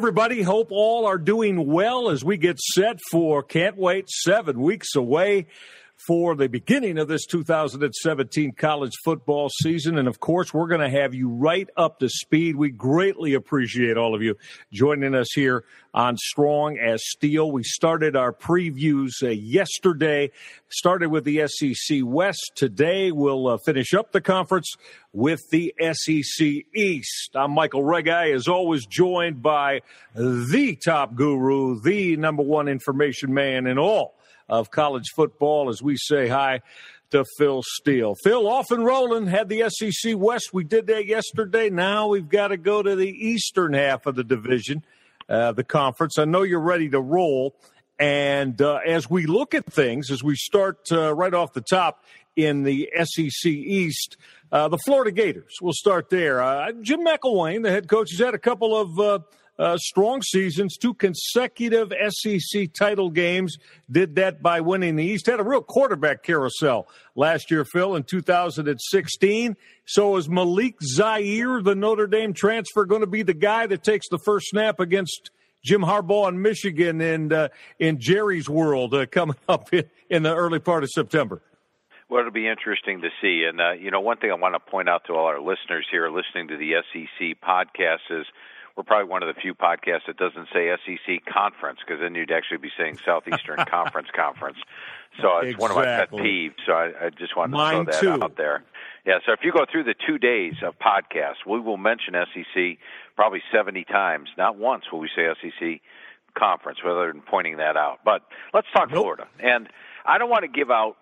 everybody. Hope all are doing well as we get set for can't wait seven weeks away for the beginning of this 2017 college football season. And of course, we're going to have you right up to speed. We greatly appreciate all of you joining us here on Strong as Steel. We started our previews uh, yesterday, started with the SEC West. Today, we'll uh, finish up the conference with the SEC East. I'm Michael Reghi, as always, joined by the top guru, the number one information man in all of college football as we say hi to Phil Steele. Phil, off and rolling, had the SEC West. We did that yesterday. Now we've got to go to the eastern half of the division, uh, the conference. I know you're ready to roll. And uh, as we look at things, as we start uh, right off the top in the SEC East, uh, the Florida Gators, we'll start there. Uh, Jim McElwain, the head coach, has had a couple of uh, strong seasons, two consecutive SEC title games. Did that by winning the East. Had a real quarterback carousel last year, Phil, in 2016. So is Malik Zaire, the Notre Dame transfer, going to be the guy that takes the first snap against Jim Harbaugh in Michigan and uh, in Jerry's world uh, coming up in, in the early part of September? Well, it'll be interesting to see. And, uh, you know, one thing I want to point out to all our listeners here listening to the SEC podcast is we're probably one of the few podcasts that doesn't say SEC conference because then you'd actually be saying Southeastern Conference conference. So it's exactly. one of my pet peeves. So I, I just wanted Mine to throw that too. out there. Yeah. So if you go through the two days of podcasts, we will mention SEC probably 70 times. Not once will we say SEC conference, rather than pointing that out. But let's talk Nope. Florida. And I don't want to give out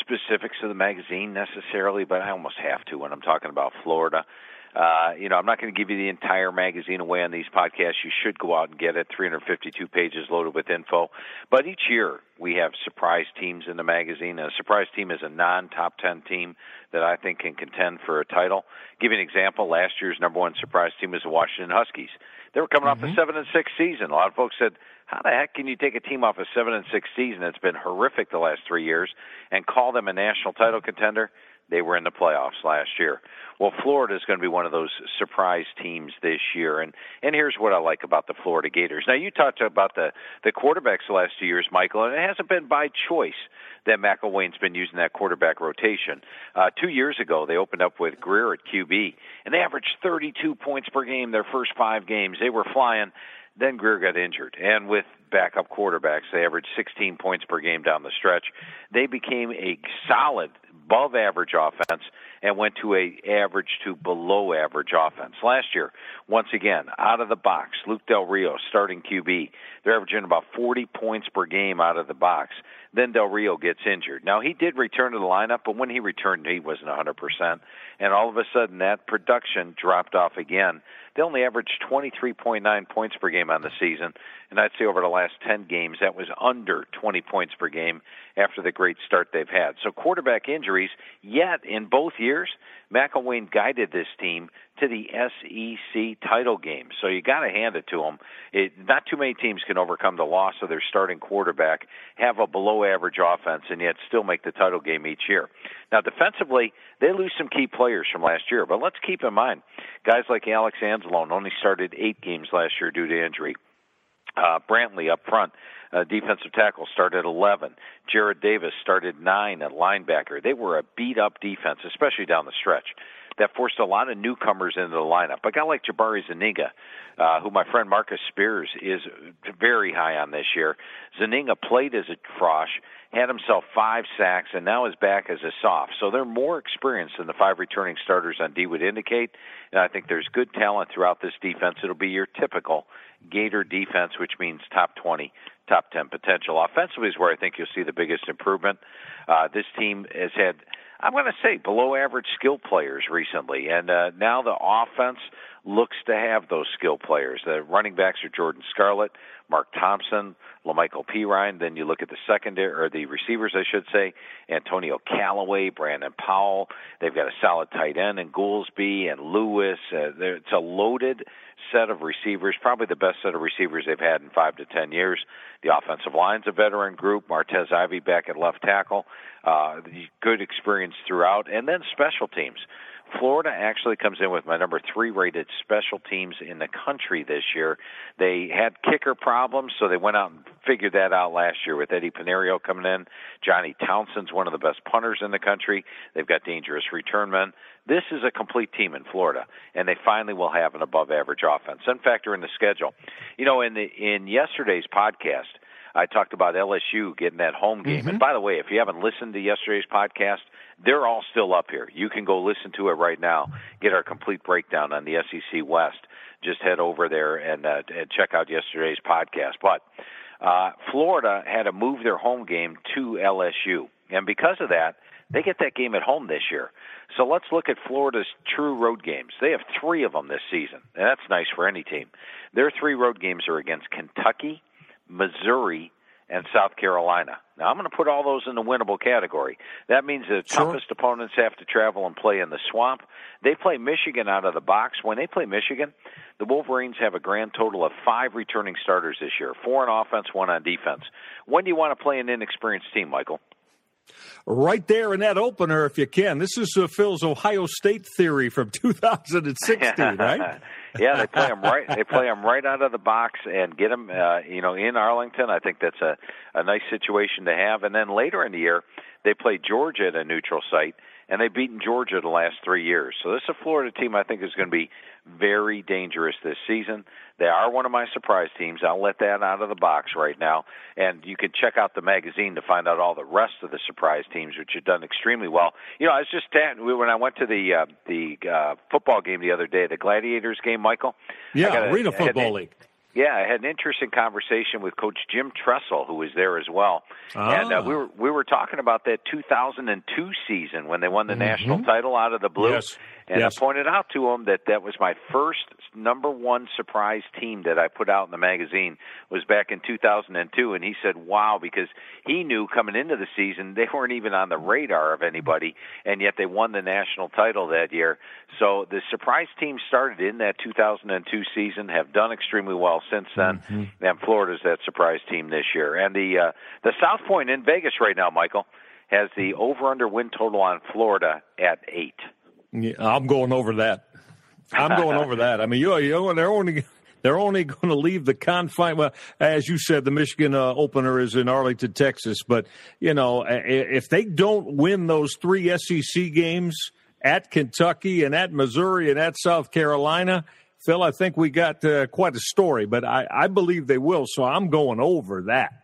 specifics of the magazine necessarily, but I almost have to when I'm talking about Florida. Uh, you know, I'm not going to give you the entire magazine away on these podcasts. You should go out and get it. 352 pages loaded with info. But each year we have surprise teams in the magazine. A surprise team is a non-top 10 team that I think can contend for a title. Give you an example. Last year's number one surprise team was the Washington Huskies. They were coming off a seven and six season. A lot of folks said, "How the heck can you take a team off a seven and six season that's been horrific the last three years and call them a national title contender?" They were in the playoffs last year. Well, Florida is going to be one of those surprise teams this year, and and here's what I like about the Florida Gators. Now, you talked about the the quarterbacks the last two years, Michael, and it hasn't been by choice that McElwain's been using that quarterback rotation. Uh, two years ago, they opened up with Grier at QB, and they averaged 32 points per game their first five games. They were flying. Then Grier got injured, and with backup quarterbacks, they averaged 16 points per game down the stretch. They became a solid, above average offense and went to a average to below average offense. Last year, once again, out of the box, Luke Del Rio starting QB. They're averaging about 40 points per game out of the box. Then Del Rio gets injured. Now he did return to the lineup, but when he returned, he wasn't 100%. And all of a sudden, that production dropped off again. They only averaged 23.9 points per game on the season, and I'd say over the last 10 games, that was under 20 points per game after the great start they've had. So quarterback injuries, yet in both years, McElwain guided this team to the SEC title game. So you got to hand it to them. It, not too many teams can overcome the loss of their starting quarterback, have a below average offense, and yet still make the title game each year. Now, defensively, they lose some key players from last year, but let's keep in mind guys like Alex Anzalone only started eight games last year due to injury. Uh, Brantley up front, uh, defensive tackle, started 11. Jarrad Davis started 9 at linebacker. They were a beat up defense, especially down the stretch. That forced a lot of newcomers into the lineup. A guy like Jabari Zuniga, uh, who my friend Marcus Spears is very high on this year. Zuniga played as a frosh, had himself five sacks, and now is back as a soft. So they're more experienced than the five returning starters on D would indicate. And I think there's good talent throughout this defense. It'll be your typical Gator defense, which means top 20, top 10 potential. Offensively is where I think you'll see the biggest improvement. Uh, this team has had I'm going to say below average skill players recently, and uh, now the offense looks to have those skill players. The running backs are Jordan Scarlett, Mark Thompson, La'Mical Perine. Then you look at the secondary or the receivers, I should say, Antonio Callaway, Brandon Powell. They've got a solid tight end in Goolsby and Lewis. Uh, it's a loaded set of receivers, probably the best set of receivers they've had in five to ten years. The offensive line's a veteran group. Martez Ivey back at left tackle. Uh, good experience throughout, and then special teams. Florida actually comes in with my number three rated special teams in the country this year. They had kicker problems, so they went out and figured that out last year with Eddie Pineiro coming in. Johnny Townsend's one of the best punters in the country. They've got dangerous return men. This is a complete team in Florida, and they finally will have an above average offense. And factor in the schedule. You know, in the in yesterday's podcast, I talked about LSU getting that home game. Mm-hmm. And by the way, if you haven't listened to yesterday's podcast, they're all still up here. You can go listen to it right now. Get our complete breakdown on the SEC West. Just head over there and, uh, and check out yesterday's podcast. But uh, Florida had to move their home game to LSU, and because of that, they get that game at home this year. So let's look at Florida's true road games. They have three of them this season, and that's nice for any team. Their three road games are against Kentucky, Missouri, and South Carolina. Now, I'm going to put all those in the winnable category. That means the sure. toughest opponents have to travel and play in the swamp. They play Michigan out of the box. When they play Michigan, the Wolverines have a grand total of five returning starters this year four on offense, one on defense. When do you want to play an inexperienced team, Michael? right there in that opener if you can. This is uh, Phil's Ohio State theory from 2016, right? yeah, they play them right. They play them right out of the box and get them, uh, you know, in Arlington. I think that's a a nice situation to have. And then later in the year, they play Georgia at a neutral site, and they've beaten Georgia the last three years. So this is a Florida team I think is going to be very dangerous this season. They are one of my surprise teams. I'll let that out of the box right now. And you can check out the magazine to find out all the rest of the surprise teams, which have done extremely well. You know, I was just when I went to the uh, the uh, football game the other day, the Gladiators game, Michael. Yeah, Arena Football League. Yeah, I had an interesting conversation with Coach Jim Tressel, who was there as well, ah. and uh, we were we were talking about that 2002 season when they won the mm-hmm. national title out of the blue. Yes. And yes. I pointed out to him that that was my first number one surprise team that I put out in the magazine was back in 2002, and he said, "Wow," because he knew coming into the season they weren't even on the radar of anybody, and yet they won the national title that year. So the surprise team started in that 2002 season, have done extremely well since then, mm-hmm. and Florida's that surprise team this year. And the uh, the South Point in Vegas right now, Michael, has the over under win total on Florida at eight. Yeah, I'm going over that. I'm going over that. I mean, you, you they're only they're only going to leave the confine. Well, as you said, the Michigan uh, opener is in Arlington, Texas. But you know, if they don't win those three SEC games at Kentucky and at Missouri and at South Carolina, Phil, I think we got uh, quite a story. But I, I believe they will. So I'm going over that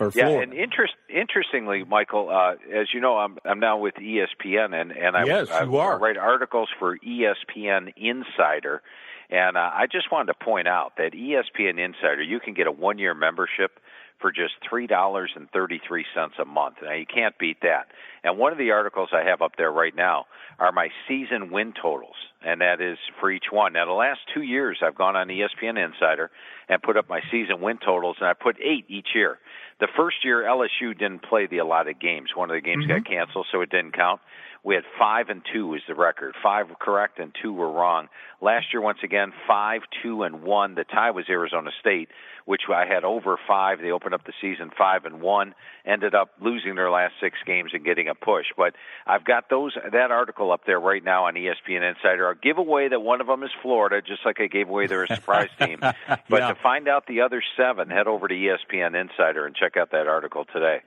for yeah, Florida. and interest, interestingly, Michael, uh, as you know, I'm I'm now with ESPN, and and I, yes, I, you are. I write articles for ESPN Insider, and uh, I just wanted to point out that ESPN Insider, you can get a one year membership for just three dollars and thirty three cents a month. Now you can't beat that. And one of the articles I have up there right now are my season win totals, and that is for each one. Now the last two years I've gone on ESPN Insider and put up my season win totals, and I put eight each year. The first year LSU didn't play the allotted games. One of the games mm-hmm. got canceled, so it didn't count. We had five and two was the record. Five were correct and two were wrong. Last year, once again, five, two, and one. The tie was Arizona State, which I had over five. They opened up the season five and one. Ended up losing their last six games and getting a push. But I've got those that article up there right now on ESPN Insider. I'll give away that one of them is Florida, just like I gave away their surprise team. But yeah. to find out the other seven, head over to ESPN Insider and check out that article today.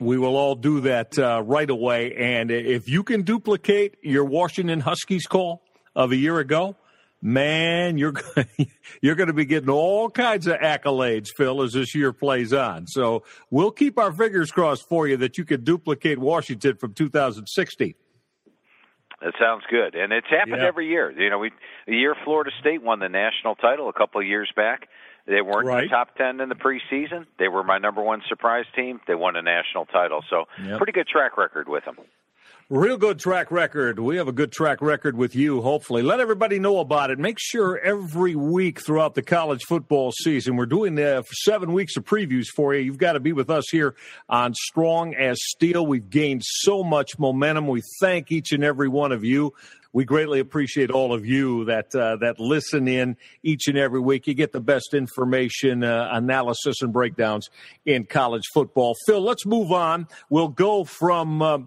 We will all do that uh, right away. And if you can duplicate your Washington Huskies call of a year ago, man, you're you're going to be getting all kinds of accolades, Phil, as this year plays on. So we'll keep our fingers crossed for you that you can duplicate Washington from 2016. That sounds good, and it's happened yeah. every year. You know, we the year Florida State won the national title a couple of years back They weren't Right. in the top 10 in the preseason. They were my number one surprise team. They won a national title. So, Yep. pretty good track record with them. Real good track record. We have a good track record with you, hopefully. Let everybody know about it. Make sure every week throughout the college football season, we're doing uh, seven weeks of previews for you. You've got to be with us here on Strong as Steel. We've gained so much momentum. We thank each and every one of you. We greatly appreciate all of you that uh, that listen in each and every week. You get the best information, uh, analysis, and breakdowns in college football. Phil, let's move on. We'll go from. Uh,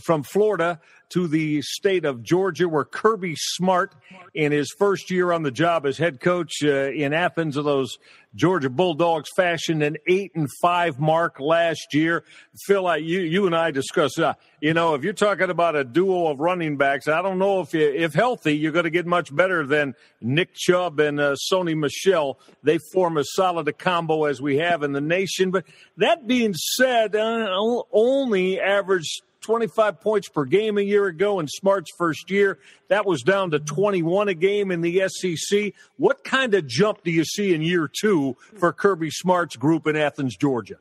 from Florida to the state of Georgia, where Kirby Smart, in his first year on the job as head coach uh, in Athens of those Georgia Bulldogs, fashioned an eight and five mark last year. Phil, I, you you and I discussed, uh, you know, if you're talking about a duo of running backs, I don't know if you, if healthy, you're going to get much better than Nick Chubb and uh, Sony Michel. They form as solid a combo as we have in the nation. But that being said, uh, only averaged 25 points per game a year ago in Smart's first year. That was down to 21 a game in the SEC. What kind of jump do you see in year two for Kirby Smart's group in Athens, Georgia?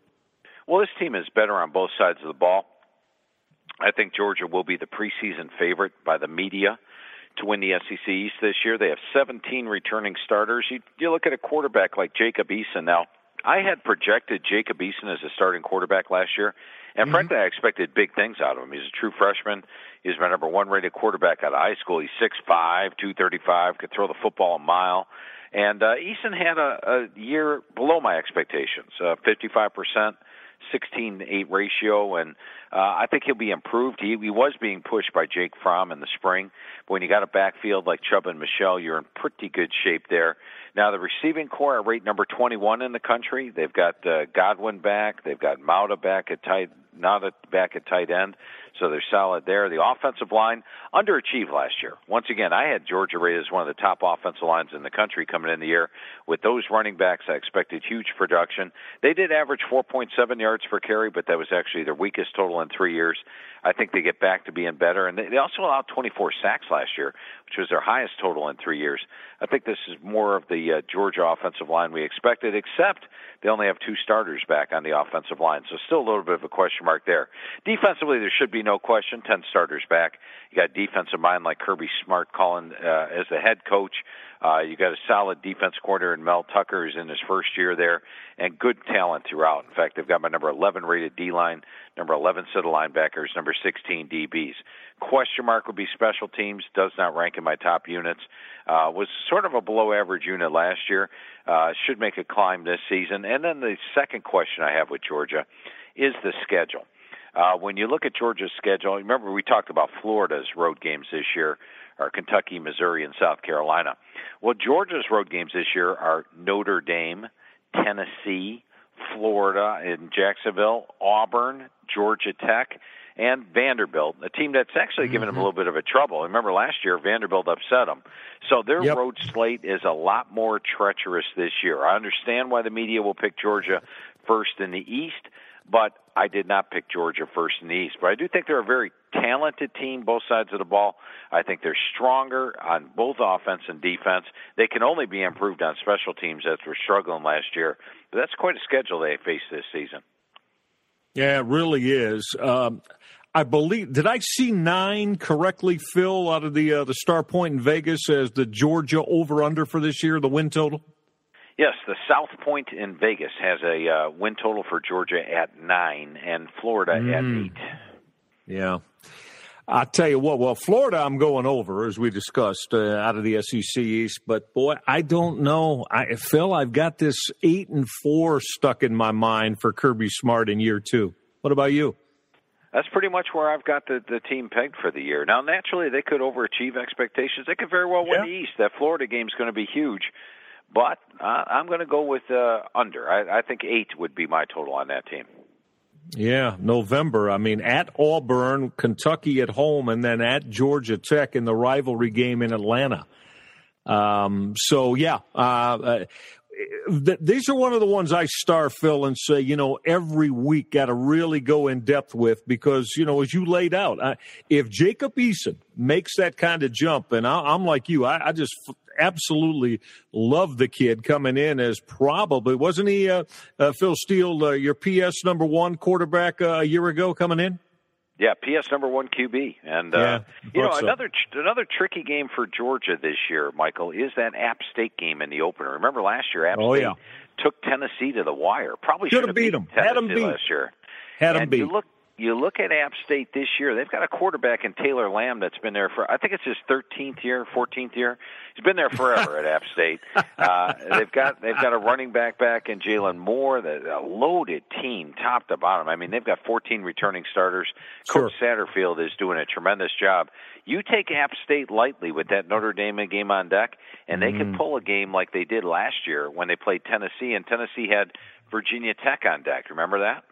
Well, this team is better on both sides of the ball. I think Georgia will be the preseason favorite by the media to win the SEC East this year. They have 17 returning starters. You, you look at a quarterback like Jacob Eason now. I had projected Jacob Eason as a starting quarterback last year, and mm-hmm. frankly, I expected big things out of him. He's a true freshman. He's my number one rated quarterback out of high school. He's six five, two thirty five, could throw the football a mile. And uh, Eason had a, a year below my expectations, uh, 55%. 16 8 ratio, and uh, I think he'll be improved. He, he was being pushed by Jake Fromm in the spring, but when you got a backfield like Chubb and Michel, you're in pretty good shape there. Now, the receiving corps are rate number 21 in the country. They've got uh, Godwin back, they've got Nauta back at tight, not at, back at tight end, so they're solid there. The offensive line underachieved last year. Once again, I had Georgia rated as one of the top offensive lines in the country coming in the year. With those running backs, I expected huge production. They did average 4.7 yards per carry, but that was actually their weakest total in three years. I think they get back to being better, and they also allowed 24 sacks last year, which was their highest total in three years. I think this is more of the uh, Georgia offensive line we expected, except they only have two starters back on the offensive line, so still a little bit of a question mark there. Defensively, there should be no question. Ten starters back. You got defensive mind like Kirby Smart calling uh, as the head coach. Uh, you got a solid defense coordinator in Mel Tucker, who's in his first year there, and good talent throughout. In fact, they've got my number 11 rated D line, number 11 set of linebackers, number 16 DBs. Question mark would be special teams. Does not rank in my top units. Uh, was sort of a below average unit last year. Uh, should make a climb this season. And then the second question I have with Georgia is the schedule. Uh, when you look at Georgia's schedule, remember we talked about Florida's road games this year, or Kentucky, Missouri, and South Carolina. Well, Georgia's road games this year are Notre Dame, Tennessee, Florida, in Jacksonville, Auburn, Georgia Tech, and Vanderbilt, a team that's actually given Mm-hmm. them a little bit of a trouble. Remember last year, Vanderbilt upset them. So their Yep. road slate is a lot more treacherous this year. I understand why the media will pick Georgia first in the East, but I did not pick Georgia first in the East. But I do think they're a very talented team, both sides of the ball. I think they're stronger on both offense and defense. They can only be improved on special teams as we're struggling last year. But that's quite a schedule they face this season. Yeah, it really is. Um, I believe. Did I see nine correctly, Phil, out of the uh, the Star Point in Vegas as the Georgia over under for this year, the win total? Yes, the South Point in Vegas has a uh, win total for Georgia at nine and Florida Mm. at eight. Yeah. I'll tell you what, well, Florida, I'm going over, as we discussed, uh, out of the SEC East. But boy, I don't know. I, Phil, I've got this eight and four stuck in my mind for Kirby Smart in year two. What about you? That's pretty much where I've got the, the team pegged for the year. Now, naturally, they could overachieve expectations. They could very well win Yeah. the East. That Florida game's going to be huge. But uh, I'm going to go with uh, under. I, I think eight would be my total on that team. Yeah, November. I mean, at Auburn, Kentucky at home, and then at Georgia Tech in the rivalry game in Atlanta. Um, so, yeah, uh, uh, th- these are one of the ones I star Phil and say, you know, every week got to really go in depth with because, you know, as you laid out, uh, if Jacob Eason makes that kind of jump, and I, I'm like you, I, I just absolutely love the kid coming in as probably wasn't he uh, uh, Phil Steele uh, your PS number one quarterback uh, a year ago coming in? Yeah, PS number one QB, and uh, Yeah, you know so. another another tricky game for Georgia this year, Michael, is that App State game in the opener. Remember last year, App Oh, State yeah. took Tennessee to the wire. Probably Should have beat 'em. Tennessee Had 'em beat. last year. Had them beat. you look you look at App State this year. They've got a quarterback in Taylor Lamb that's been there for I think it's his 13th year, 14th year. He's been there forever at App State. Uh, they've got they've got a running back back in Jalen Moore. The, a loaded team, top to bottom. I mean, they've got 14 returning starters. Coach Satterfield is doing a tremendous job. You take App State lightly with that Notre Dame game on deck, and they Mm-hmm. can pull a game like they did last year when they played Tennessee, and Tennessee had Virginia Tech on deck. Remember that?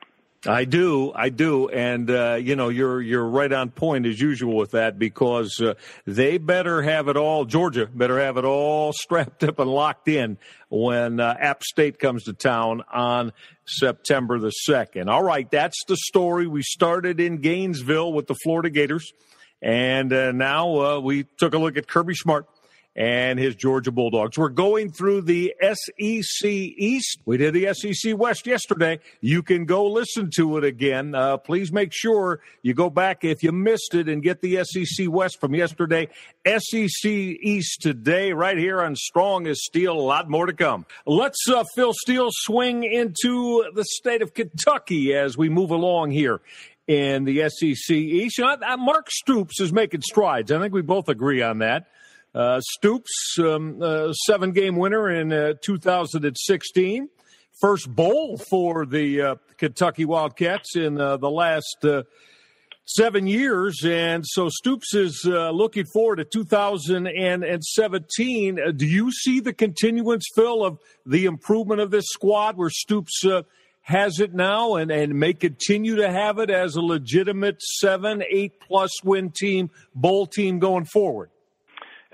I do, I do, and uh, you know you're you're right on point as usual with that because uh, they better have it all. Georgia better have it all strapped up and locked in when uh, App State comes to town on September the second. All right, that's the story. We started in Gainesville with the Florida Gators, and uh, now uh, we took a look at Kirby Smart and his Georgia Bulldogs. We're going through the SEC East. We did the SEC West yesterday. You can go listen to it again. Uh, please make sure you go back if you missed it and get the SEC West from yesterday. SEC East today, right here on Strong as Steel. A lot more to come. Let's, uh, Phil Steele, swing into the state of Kentucky as we move along here in the SEC East. You know, Mark Stoops is making strides. I think we both agree on that. Uh, Stoops, um, uh, seven game winner in uh, 2016. First bowl for the uh, Kentucky Wildcats in uh, the last uh, seven years. And so Stoops is looking forward to 2017. Uh, do you see the continuance, Phil, of the improvement of this squad where Stoops has it now and, and may continue to have it as a legitimate seven, eight plus win team, bowl team going forward?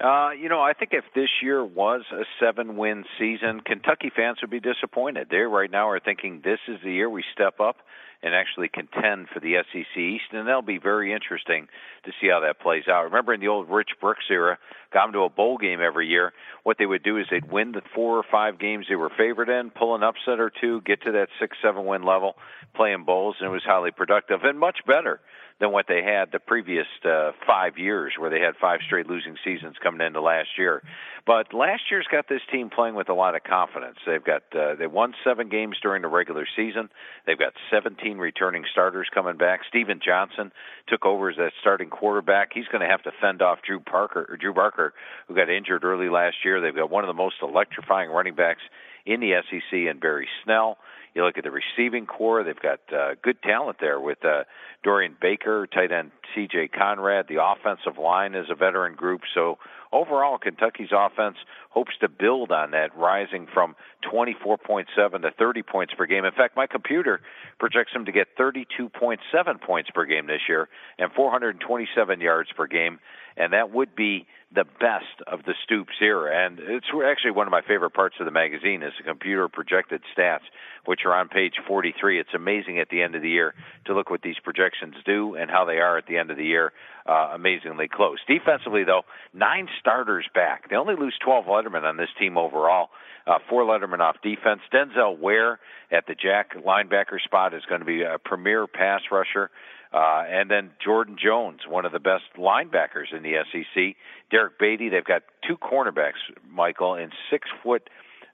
Uh, you know, I think if this year was a seven win season, Kentucky fans would be disappointed. They right now are thinking this is the year we step up and actually contend for the SEC East, and that'll be very interesting to see how that plays out. Remember in the old Rich Brooks era, got them to a bowl game every year. What they would do is they'd win the four or five games they were favored in, pull an upset or two, get to that six, seven win level, play in bowls, and it was highly productive and much better than what they had the previous uh, five years, where they had five straight losing seasons coming into last year. But last year's got this team playing with a lot of confidence. They've got uh, they won seven games during the regular season. They've got 17 returning starters coming back. Stephen Johnson took over as that starting quarterback. He's going to have to fend off Drew Parker or Drew Barker, who got injured early last year. They've got one of the most electrifying running backs in the SEC and Barry Snell. You look at the receiving corps; they've got uh, good talent there with uh, Dorian Baker, tight end C.J. Conrad. The offensive line is a veteran group. So overall, Kentucky's offense hopes to build on that, rising from 24.7 to 30 points per game. In fact, my computer projects them to get 32.7 points per game this year and 427 yards per game, and that would be the best of the Stoops era. And it's actually one of my favorite parts of the magazine is the computer projected stats, which are on page 43. It's amazing at the end of the year to look what these projections do and how they are at the end of the year. Uh, amazingly close. Defensively, though, nine starters back. They only lose 12 Letterman on this team overall. Uh, four Letterman off defense. Denzil Ware at the Jack linebacker spot is going to be a premier pass rusher. Uh, and then Jordan Jones, one of the best linebackers in the SEC. Derrick Baity, they've got two cornerbacks, Michael, and six foot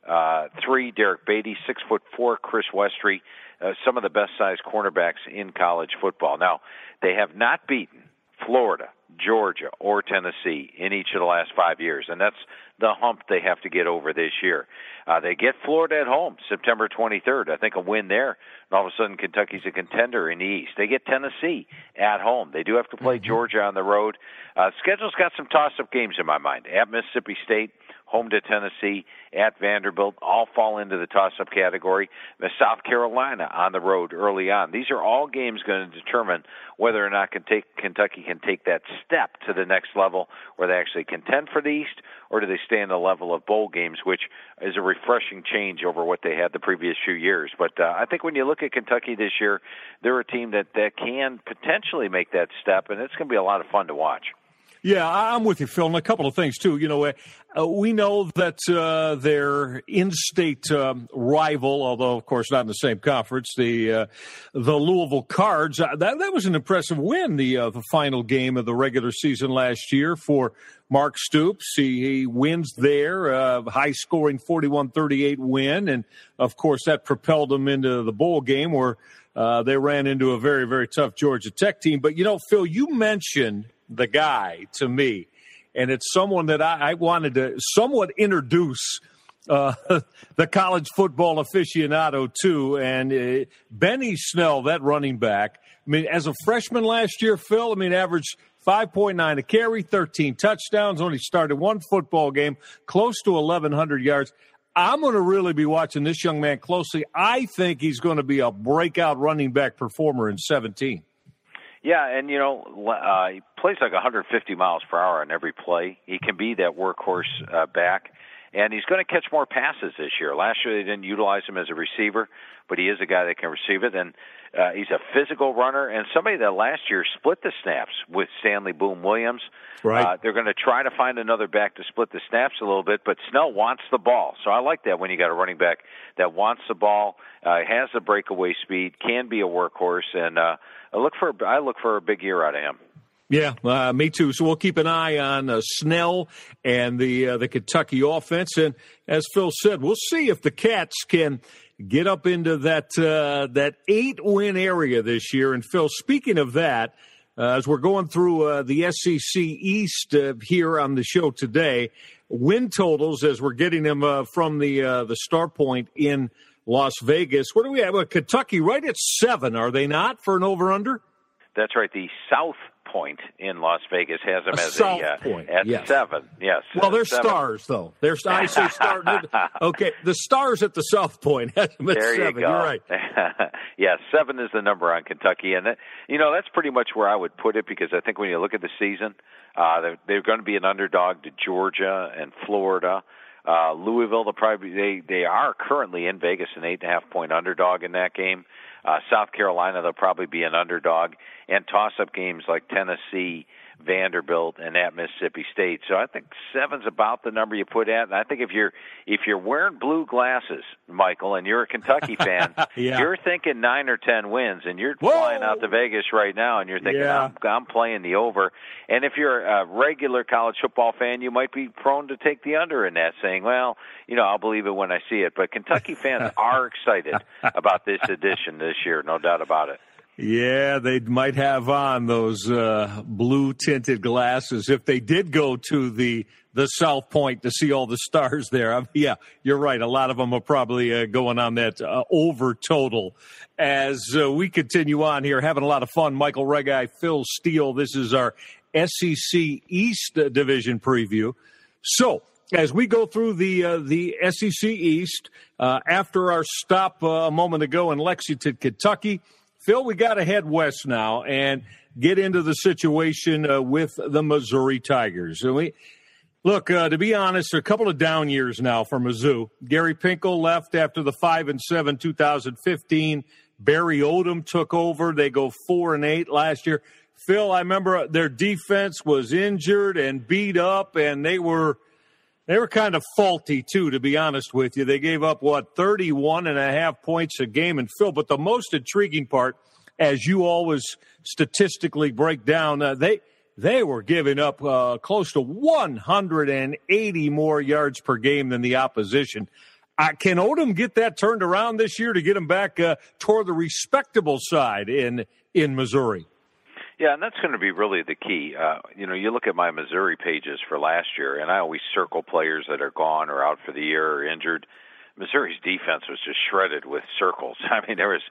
uh, three, Derrick Baity, six foot four, Chris Westry, uh, some of the best sized cornerbacks in college football. Now, they have not beaten Florida, Georgia, or Tennessee in each of the last five years, and that's the hump they have to get over this year. Uh, they get Florida at home September 23rd. I think a win there, and all of a sudden Kentucky's a contender in the East. They get Tennessee at home. They do have to play Georgia on the road. Uh, schedule's got some toss-up games in my mind. At Mississippi State, home to Tennessee, at Vanderbilt, all fall into the toss-up category. The South Carolina on the road early on. These are all games going to determine whether or not Kentucky can take that step to the next level, where they actually contend for the East, or do they stay in the level of bowl games, which is a refreshing change over what they had the previous few years. But uh, I think when you look at Kentucky this year, they're a team that that can potentially make that step, and it's going to be a lot of fun to watch. Yeah, I'm with you, Phil. And a couple of things too. You know, uh, we know that uh, their in-state um, rival, although of course not in the same conference, the uh, the Louisville Cards. Uh, that that was an impressive win. The uh, the final game of the regular season last year for Mark Stoops. He, he wins there, uh, high scoring 41-38 win, and of course that propelled them into the bowl game where. they ran into a very, very tough Georgia Tech team. But, you know, Phil, you mentioned the guy to me. And it's someone that I, I wanted to somewhat introduce uh, the college football aficionado to. And uh, Benny Snell, that running back, I mean, as a freshman last year, Phil, I mean, averaged 5.9 a carry, 13 touchdowns, only started one football game, close to 1,100 yards. I'm going to really be watching this young man closely. I think he's going to be a breakout running back performer in 17. Yeah, and you know, uh, he plays like 150 miles per hour on every play. He can be that workhorse uh, back, and he's going to catch more passes this year. Last year they didn't utilize him as a receiver, but he is a guy that can receive it. And uh, he's a physical runner and somebody that last year split the snaps with Stanley Boom Williams. Right. Uh, they're going to try to find another back to split the snaps a little bit, but Snell wants the ball. So I like that when you got a running back that wants the ball, uh, has the breakaway speed, can be a workhorse, and uh, I look for I look for a big year out of him. Yeah, uh, me too. So we'll keep an eye on uh, Snell and the uh, the Kentucky offense, and as Phil said, we'll see if the Cats can get up into that uh, that eight win area this year. And Phil, speaking of that, uh, as we're going through uh, the SEC East here on the show today, win totals as we're getting them from the the Star Point in Las Vegas. What do we have? Well, Kentucky right at seven, are they not, for an over under? That's right. The South Point in Las Vegas has them a as South a uh, point. at yes. seven. Yes. Well, they're seven. stars though. They're I say stars. okay, the stars at the South Point. there you go. You're right. yeah, seven is the number on Kentucky, and that, you know that's pretty much where I would put it because I think when you look at the season, uh, they're, they're going to be an underdog to Georgia and Florida. Uh, Louisville, the probably they they are currently in Vegas an eight and a half point underdog in that game. Uh, South Carolina, they'll probably be an underdog, and toss up games like Tennessee Vanderbilt, and at Mississippi State. So I think seven's about the number you put at. And I think if you're if you're wearing blue glasses, Michael, and you're a Kentucky fan, yeah. you're thinking nine or ten wins, and you're Whoa. flying out to Vegas right now, and you're thinking yeah. I'm, I'm playing the over. And if you're a regular college football fan, you might be prone to take the under in that, saying, well, you know, I'll believe it when I see it. But Kentucky fans are excited about this edition this year, no doubt about it. Yeah, they might have on those uh, blue tinted glasses if they did go to the the South Point to see all the stars there. I yeah, you're right. A lot of them are probably uh, going on that uh, over total. As uh, we continue on here, having a lot of fun. Michael Reghi, Phil Steele. This is our SEC East Division preview. So as we go through the uh, the SEC East uh, after our stop uh, a moment ago in Lexington, Kentucky. Phil, we got to head west now and get into the situation uh, with the Missouri Tigers. And we look uh, to be honest, a couple of down years now for Mizzou. Gary Pinkel left after the five and seven 2015. Barry Odom took over. They go four and eight last year. Phil, I remember their defense was injured and beat up, and they were they were kind of faulty too, to be honest with you. They gave up what 31 and a half points a game and Phil. But the most intriguing part, as you always statistically break down, uh, they they were giving up uh, close to 180 more yards per game than the opposition. Uh, can Odom get that turned around this year to get him back uh, toward the respectable side in in Missouri? Yeah, and that's going to be really the key. Uh, you know, you look at my Missouri pages for last year, and I always circle players that are gone or out for the year or injured. Missouri's defense was just shredded with circles. I mean, there was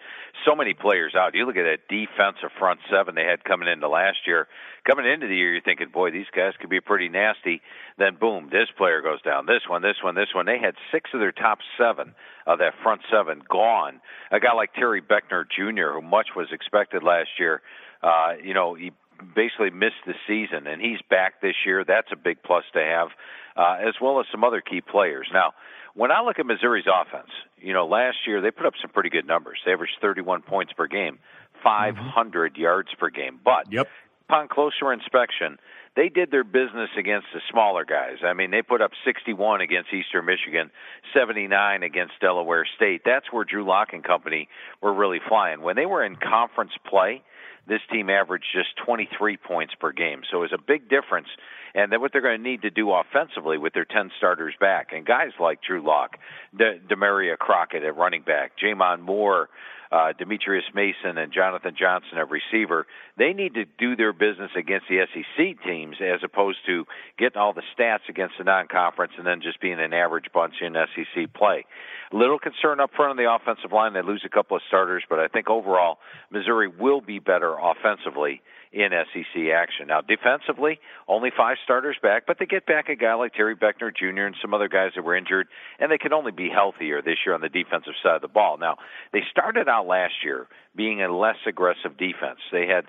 so many players out. You look at that defensive front seven they had coming into last year. Coming into the year, you're thinking, boy, these guys could be pretty nasty. Then, boom, this player goes down. This one, this one, this one. They had six of their top seven of that front seven gone. A guy like Terry Beckner Jr., who much was expected last year, uh, you know, he basically missed the season, and he's back this year. That's a big plus to have, uh, as well as some other key players. Now, when I look at Missouri's offense, you know, last year they put up some pretty good numbers. They averaged 31 points per game, 500 mm-hmm. yards per game. But yep. upon closer inspection, they did their business against the smaller guys. I mean, they put up 61 against Eastern Michigan, 79 against Delaware State. That's where Drew Lock and company were really flying. When they were in conference play, this team averaged just 23 points per game. So it was a big difference. And then what they're going to need to do offensively with their 10 starters back. And guys like Drew Lock, De- Damarea Crockett at running back, J'Mon Moore, uh, Dimetrios Mason and Jonathan Johnson at receiver, they need to do their business against the SEC teams as opposed to getting all the stats against the non-conference and then just being an average bunch in SEC play. A Little concern up front on the offensive line. They lose a couple of starters, but I think overall Missouri will be better offensively in SEC action. Now, defensively, only five starters back, but they get back a guy like Terry Beckner Jr. and some other guys that were injured, and they can only be healthier this year on the defensive side of the ball. Now, they started out last year being a less aggressive defense. They had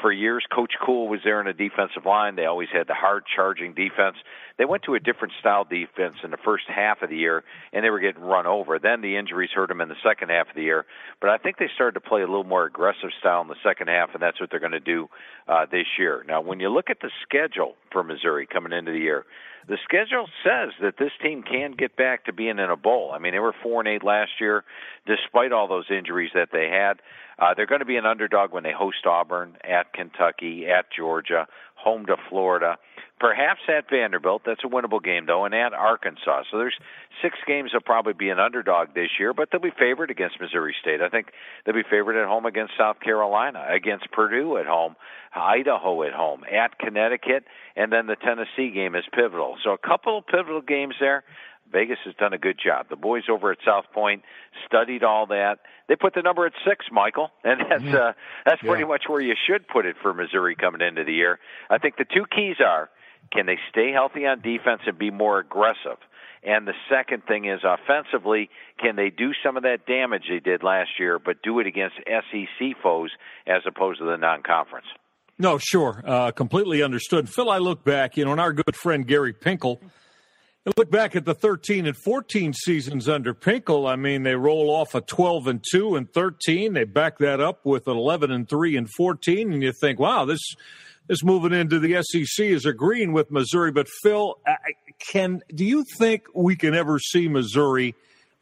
for years, Coach Cool was there in the defensive line. They always had the hard charging defense. They went to a different style defense in the first half of the year, and they were getting run over. Then the injuries hurt them in the second half of the year. But I think they started to play a little more aggressive style in the second half, and that's what they're going to do uh, this year. Now, when you look at the schedule for Missouri coming into the year, the schedule says that this team can get back to being in a bowl. I mean, they were four and eight last year, despite all those injuries that they had. Uh, they're going to be an underdog when they host Auburn, at Kentucky, at Georgia, home to Florida, perhaps at Vanderbilt. That's a winnable game though, and at Arkansas. So there's six games they'll probably be an underdog this year, but they'll be favored against Missouri State. I think they'll be favored at home against South Carolina, against Purdue at home, Idaho at home, at Connecticut, and then the Tennessee game is pivotal. So a couple of pivotal games there. Vegas has done a good job. The boys over at South Point studied all that. They put the number at six, Michael, and that's mm-hmm. uh, that's yeah. pretty much where you should put it for Missouri coming into the year. I think the two keys are can they stay healthy on defense and be more aggressive? And the second thing is offensively, can they do some of that damage they did last year, but do it against SEC foes as opposed to the non-conference? No, sure, uh, completely understood. Phil, I look back, you know, and our good friend Gary Pinkel Look back at the 13 and 14 seasons under Pinkel. I mean, they roll off a 12 and 2 and 13. They back that up with an 11 and 3 and 14, and you think, wow, this this moving into the SEC is agreeing with Missouri. But Phil, can do you think we can ever see Missouri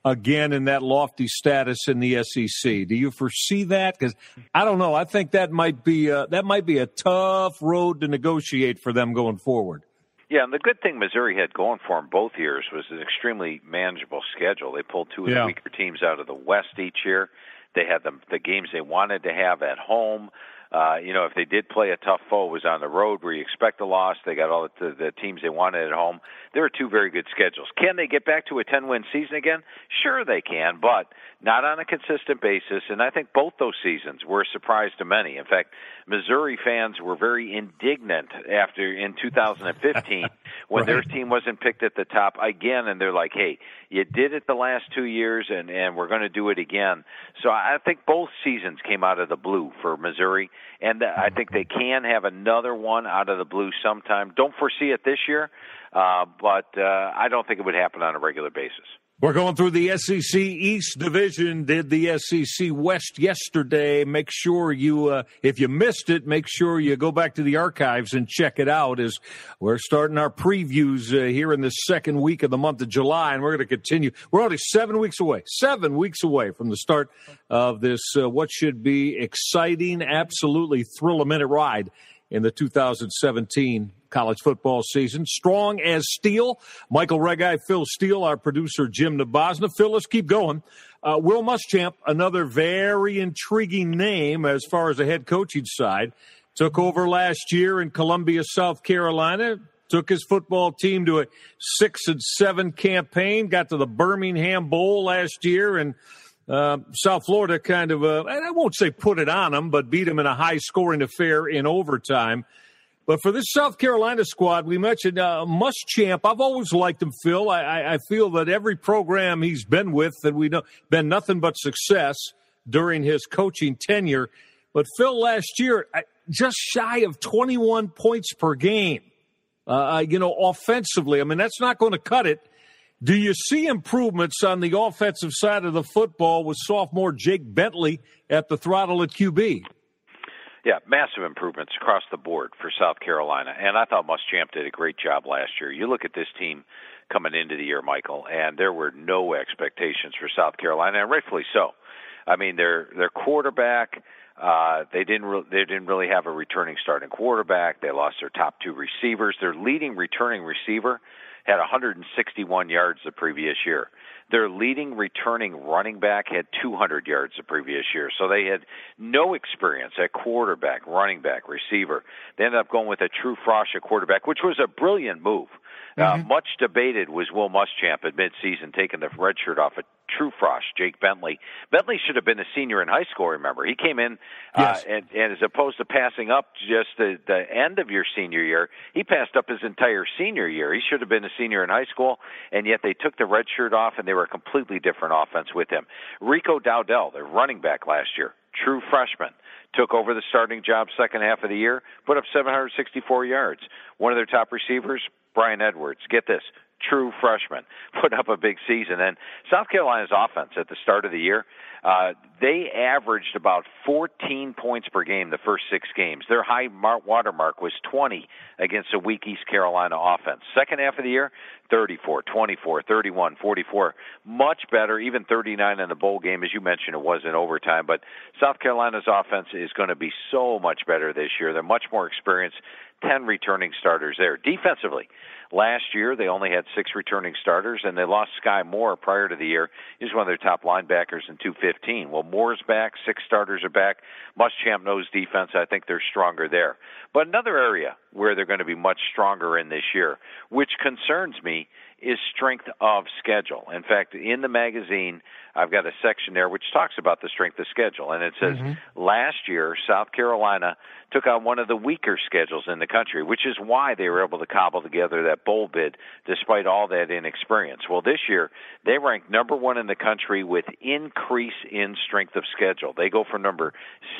again in that lofty status in the SEC? Do you foresee that? Because I don't know. I think that might be a, that might be a tough road to negotiate for them going forward. Yeah, and the good thing Missouri had going for them both years was an extremely manageable schedule. They pulled two of yeah. the weaker teams out of the West each year. They had the the games they wanted to have at home. Uh, you know, if they did play a tough foe, it was on the road where you expect a loss. They got all the, the teams they wanted at home. There are two very good schedules. Can they get back to a 10 win season again? Sure, they can, but not on a consistent basis. And I think both those seasons were a surprise to many. In fact, Missouri fans were very indignant after in 2015 when right. their team wasn't picked at the top again, and they're like, "Hey, you did it the last two years, and and we're going to do it again." So I think both seasons came out of the blue for Missouri, and I think they can have another one out of the blue sometime. Don't foresee it this year, uh, but uh, I don't think it would happen on a regular basis. We're going through the SEC East Division. Did the SEC West yesterday. Make sure you, uh, if you missed it, make sure you go back to the archives and check it out. As we're starting our previews uh, here in the second week of the month of July, and we're going to continue. We're only seven weeks away, seven weeks away from the start of this uh, what should be exciting, absolutely thrill a minute ride in the 2017 college football season. Strong as steel. Michael Reghi, Phil Steele, our producer Jim Nabosna. Phil, let's keep going. Uh, Will Muschamp, another very intriguing name as far as the head coaching side, took over last year in Columbia, South Carolina. Took his football team to a six and seven campaign. Got to the Birmingham Bowl last year, and uh, South Florida kind of, uh, I won't say put it on them, but beat them in a high scoring affair in overtime. But for this South Carolina squad, we mentioned uh, Muschamp. I've always liked him, Phil. I, I, feel that every program he's been with, that we know, been nothing but success during his coaching tenure. But Phil, last year, just shy of 21 points per game. Uh, uh, you know, offensively, I mean, that's not going to cut it. Do you see improvements on the offensive side of the football with sophomore Jake Bentley at the throttle at QB? Yeah, massive improvements across the board for South Carolina, and I thought Muschamp did a great job last year. You look at this team coming into the year, Michael, and there were no expectations for South Carolina, and rightfully so. I mean, their their quarterback, uh, they didn't re- they didn't really have a returning starting quarterback. They lost their top two receivers. Their leading returning receiver had 161 yards the previous year. Their leading returning running back had 200 yards the previous year. So they had no experience at quarterback, running back, receiver. They ended up going with a true Frosh at quarterback, which was a brilliant move. Uh, mm-hmm. Uh, much debated was Will Muschamp at midseason taking the red shirt off of True Frosh, Jake Bentley. Bentley should have been a senior in high school. Remember, he came in, uh, and, and as opposed to passing up just the, the end of your senior year, he passed up his entire senior year. He should have been a senior in high school, and yet they took the red shirt off, and they were a completely different offense with him. Rico Dowdle, their running back last year, true freshman, took over the starting job second half of the year, put up 764 yards. One of their top receivers, Bryan Edwards. Get this, true freshman, put up a big season. And South Carolina's offense at the start of the year, uh, they averaged about 14 points per game the first six games. Their high mark was 20 against a weak East Carolina offense. Second half of the year, 34, 24, 31, 44. Much better, even 39 in the bowl game. As you mentioned, it was in overtime. But South Carolina's offense is going to be so much better this year. They're much more experienced. 10 returning starters there. Defensively, last year they only had six returning starters, and they lost Skai Moore prior to the year. He's one of their top linebackers in 215. Well, Moore's back, six starters are back. Muschamp knows defense. I think they're stronger there. But another area where they're going to be much stronger in this year, which concerns me, is strength of schedule. In fact, in the magazine, I've got a section there which talks about the strength of schedule, and it says mm-hmm. last year South Carolina took on one of the weaker schedules in the country, which is why they were able to cobble together that bowl bid despite all that inexperience. Well, this year they ranked number one in the country with increase in strength of schedule. They go from number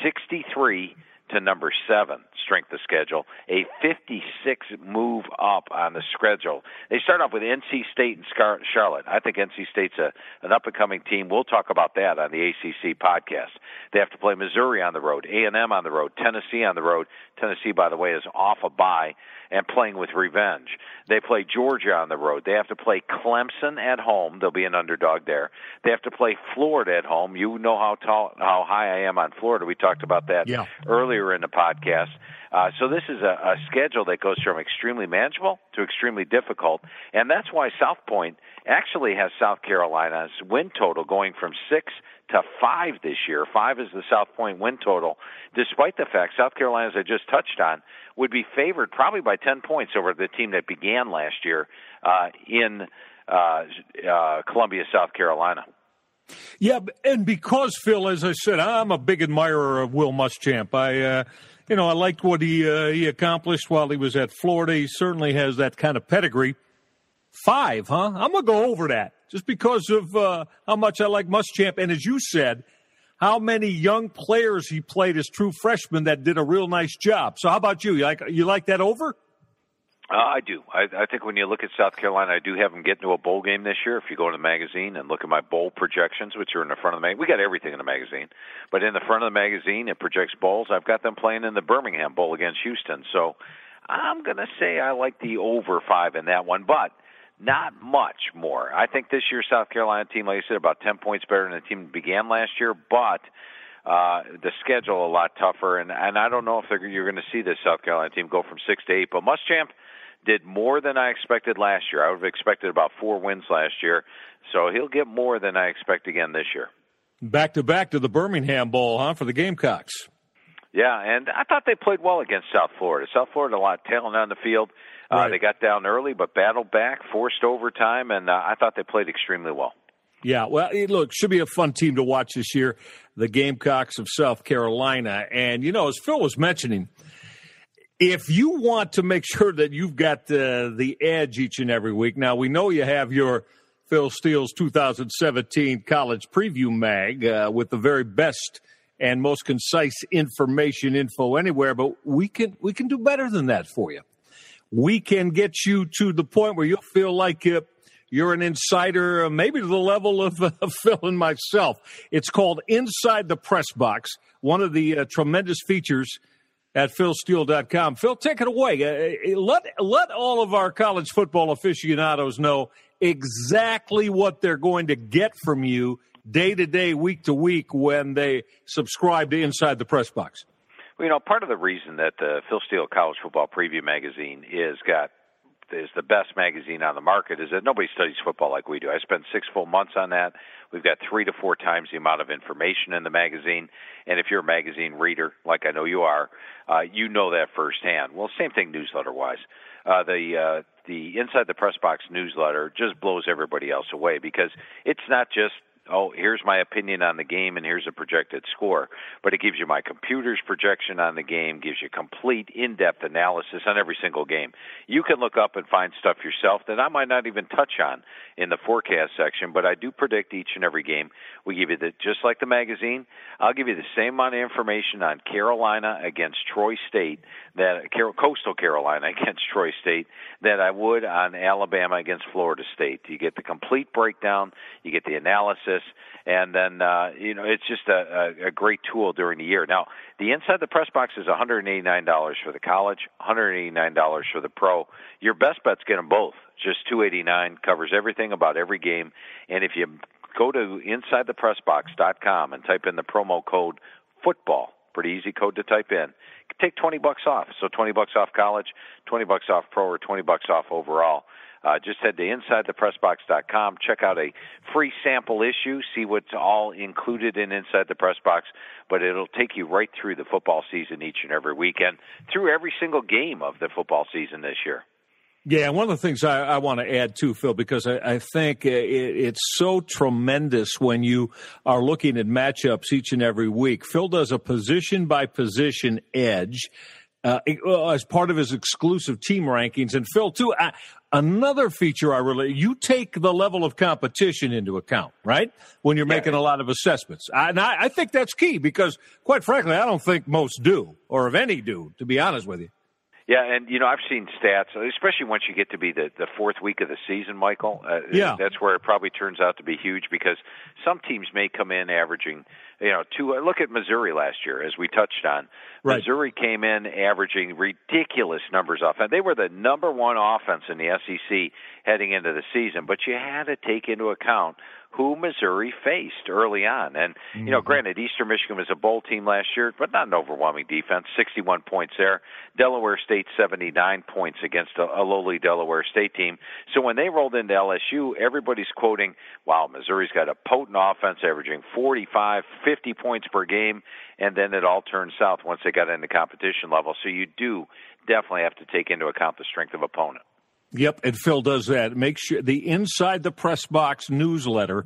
63 to number seven strength of schedule, a 56 move up on the schedule. They start off with NC State and Charlotte. I think NC State's a, an up and coming team. We'll talk about that on the ACC podcast. They have to play Missouri on the road, A&M on the road, Tennessee on the road. Tennessee, by the way, is off a bye and playing with revenge. They play Georgia on the road. They have to play Clemson at home. They'll be an underdog there. They have to play Florida at home. You know how tall, how high I am on Florida. We talked about that yeah. earlier in the podcast. Uh, so this is a, a schedule that goes from extremely manageable to extremely difficult, and that's why South Point actually has South Carolina's win total going from six to five this year. Five is the South Point win total, despite the fact South Carolina, as I just touched on, would be favored probably by 10 points over the team that began last year uh, in uh, uh, Columbia, South Carolina. Yeah, and because Phil, as I said, I'm a big admirer of Will Muschamp. I, uh, you know, I liked what he uh, he accomplished while he was at Florida. He certainly has that kind of pedigree. Five, huh? I'm gonna go over that just because of uh, how much I like Muschamp, and as you said, how many young players he played as true freshmen that did a real nice job. So, how about you? You like you like that over? Uh, I do. I, I think when you look at South Carolina, I do have them get into a bowl game this year. If you go in the magazine and look at my bowl projections, which are in the front of the magazine, we got everything in the magazine. But in the front of the magazine, it projects bowls. I've got them playing in the Birmingham Bowl against Houston. So I'm going to say I like the over five in that one, but not much more. I think this year's South Carolina team, like I said, about 10 points better than the team began last year, but uh, the schedule a lot tougher, and and I don't know if you're going to see this South Carolina team go from six to eight. But Muschamp did more than I expected last year. I would have expected about four wins last year, so he'll get more than I expect again this year. Back to back to the Birmingham Bowl, huh, for the Gamecocks. Yeah, and I thought they played well against South Florida. South Florida a lot of talent on the field. Uh, right. They got down early, but battled back, forced overtime, and uh, I thought they played extremely well. Yeah, well, look, should be a fun team to watch this year, the Gamecocks of South Carolina. And, you know, as Phil was mentioning, if you want to make sure that you've got the, the edge each and every week, now we know you have your Phil Steele's 2017 College Preview Mag uh, with the very best and most concise information info anywhere, but we can we can do better than that for you. We can get you to the point where you'll feel like uh, you're an insider, uh, maybe to the level of, uh, Phil and myself. It's called Inside the Press Box, one of the uh, tremendous features at philsteele.com. Phil, take it away. Uh, let, let all of our college football aficionados know exactly what they're going to get from you day to day, week to week when they subscribe to Inside the Press Box. Well, you know, part of the reason that the Phil Steele College Football Preview magazine is got is the best magazine on the market is that nobody studies football like we do. I spent six full months on that. We've got three to four times the amount of information in the magazine. And if you're a magazine reader, like I know you are, uh, you know that firsthand. Well, same thing newsletter wise. Uh, the uh, the Inside the Press Box newsletter just blows everybody else away because it's not just oh, here's my opinion on the game and here's a projected score. But it gives you my computer's projection on the game, gives you complete in depth analysis on every single game. You can look up and find stuff yourself that I might not even touch on in the forecast section, but I do predict each and every game. We give you the just like the magazine, I'll give you the same amount of information on Carolina against Troy State that Coastal Carolina against Troy State that I would on Alabama against Florida State. You get the complete breakdown, you get the analysis, and then uh, you know it's just a, a, a great tool during the year. Now, the inside the press box is $189 for the college, $189 for the pro. Your best bet's get them both. Just 289 covers everything about every game, and if you go to insidethepressbox.com and type in the promo code football pretty easy code to type in. Take 20 bucks off. So 20 bucks off college, 20 bucks off pro, or 20 bucks off overall. Uh, just head to InsideThePressBox.com. Check out a free sample issue. See what's all included in Inside the Press Box. But it'll take you right through the football season each and every weekend, through every single game of the football season this year. Yeah, one of the things I, I want to add too, Phil, because I, I think it, it's so tremendous when you are looking at matchups each and every week. Phil does a position by position edge. Uh, as part of his exclusive team rankings. And Phil, too, I, another feature I really, you take the level of competition into account, right? When you're yeah. making a lot of assessments. I, and I, I think that's key because, quite frankly, I don't think most do, or if any do, to be honest with you. Yeah, and you know I've seen stats, especially once you get to be the the fourth week of the season, Michael. Uh, yeah, that's where it probably turns out to be huge because some teams may come in averaging, you know, two. Uh, look at Missouri last year, as we touched on. Right. Missouri came in averaging ridiculous numbers off, and they were the number one offense in the SEC heading into the season. But you had to take into account who Missouri faced early on. And, you know, mm-hmm. granted, Eastern Michigan was a bowl team last year, but not an overwhelming defense. 61 points there. Delaware State, 79 points against a, a lowly Delaware State team. So when they rolled into LSU, everybody's quoting, wow, Missouri's got a potent offense averaging 45, 50 points per game. And then it all turned south once they got into competition level. So you do definitely have to take into account the strength of opponent. Yep, and Phil does that. Make sure the inside the press box newsletter,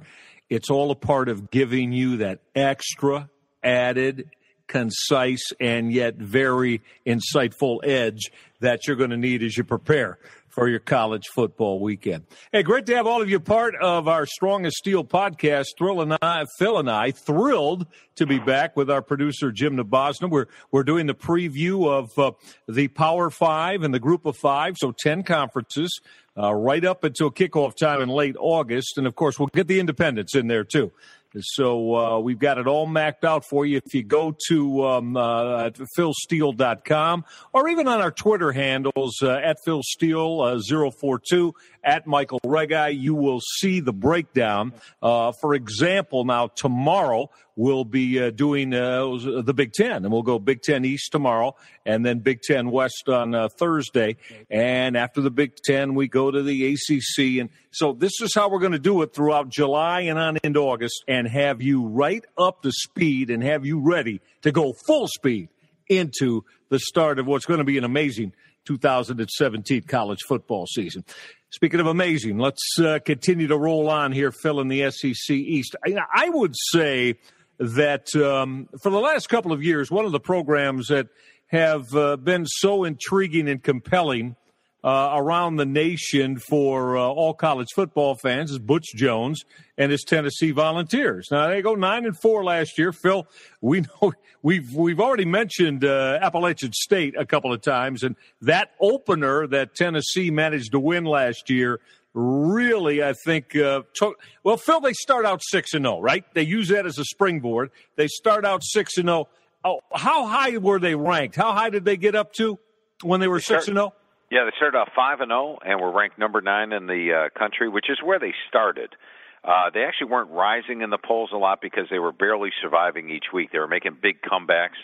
it's all a part of giving you that extra added concise and yet very insightful edge that you're going to need as you prepare for your college football weekend. Hey, great to have all of you part of our Strongest Steel podcast. Thrill and I, Phil and I, thrilled to be back with our producer Jim Nabosna. We're we're doing the preview of uh, the Power Five and the Group of Five, so ten conferences. Uh, right up until kickoff time in late August. And of course, we'll get the independents in there too. So uh, we've got it all mapped out for you. If you go to um, uh, philsteele.com or even on our Twitter handles uh, at philsteele042 uh, at Michael Reghi, you will see the breakdown. Uh, for example, now tomorrow we'll be uh, doing uh, the Big Ten, and we'll go Big Ten East tomorrow, and then Big Ten West on Thursday. And after the Big Ten, we go to the ACC. And so this is how we're going to do it throughout July and on into August, and have you right up to speed and have you ready to go full speed into the start of what's going to be an amazing 2017 college football season. Speaking of amazing, let's uh, continue to roll on here, Phil, in the SEC East. I, I would say that um, for the last couple of years, one of the programs that have uh, been so intriguing and compelling uh, around the nation for uh, all college football fans is Butch Jones and his Tennessee Volunteers. Now they go nine and four last year. Phil, we know we've we've already mentioned uh, Appalachian State a couple of times, and that opener that Tennessee managed to win last year really, I think, uh, took, well, Phil, they start out 6 and 0, right? They use that as a springboard. They start out 6 and 0. Oh, how high were they ranked? How high did they get up to when they were 6 and 0? Yeah, they started off five and zero, and were ranked number nine in the uh, country, which is where they started. Uh, they actually weren't rising in the polls a lot because they were barely surviving each week. They were making big comebacks.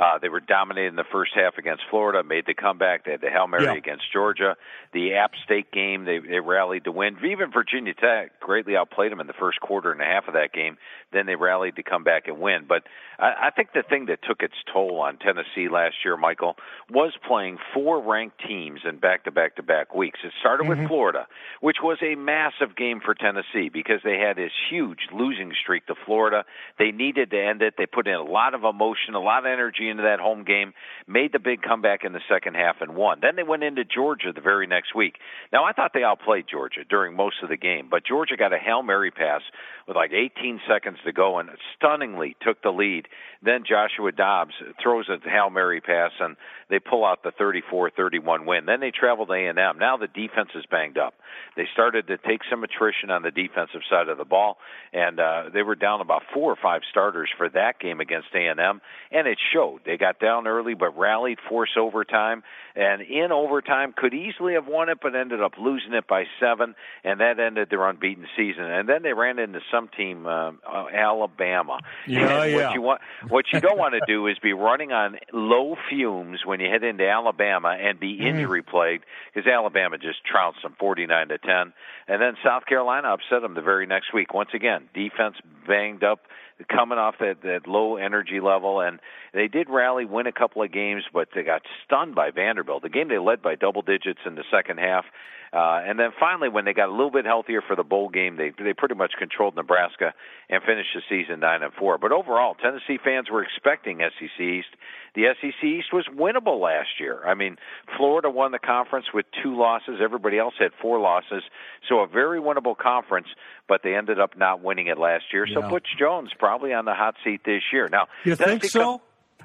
Uh, they were dominating the first half against Florida, made the comeback. They had the Hail Mary yeah. against Georgia. The App State game, they, they rallied to win. Even Virginia Tech greatly outplayed them in the first quarter and a half of that game. Then they rallied to come back and win. But I, I think the thing that took its toll on Tennessee last year, Michael, was playing four ranked teams in back to back to back weeks. It started mm-hmm. with Florida, which was a massive game for Tennessee because they had this huge losing streak to Florida. They needed to end it. They put in a lot of emotion, a lot of energy into that home game, made the big comeback in the second half and won. Then they went into Georgia the very next week. Now I thought they outplayed Georgia during most of the game, but Georgia got a Hail Mary pass with like 18 seconds to go and stunningly took the lead. Then Joshua Dobbs throws a Hail Mary pass and they pull out the 34-31 win. Then they travel to A&M. Now the defense is banged up. They started to take some attrition on the defensive side of the ball and uh they were down about four or five starters for that game against A&M and it showed. They got down early but rallied, force overtime, and in overtime could easily have won it but ended up losing it by 7 and that ended their unbeaten season. And then they ran into some team uh, Alabama. Yeah, and yeah. What you want what you don't want to do is be running on low fumes when you head into Alabama and be mm-hmm. injury plagued because Alabama just trounced them 49 to 10. And then South Carolina upset them the very next week. Once again, defense banged up coming off that that low energy level and they did rally win a couple of games but they got stunned by Vanderbilt. The game they led by double digits in the second half uh, and then finally, when they got a little bit healthier for the bowl game, they they pretty much controlled Nebraska and finished the season nine and four. But overall, Tennessee fans were expecting SEC East. The SEC East was winnable last year. I mean, Florida won the conference with two losses. Everybody else had four losses, so a very winnable conference. But they ended up not winning it last year. So Butch Jones probably on the hot seat this year. Now, you think so?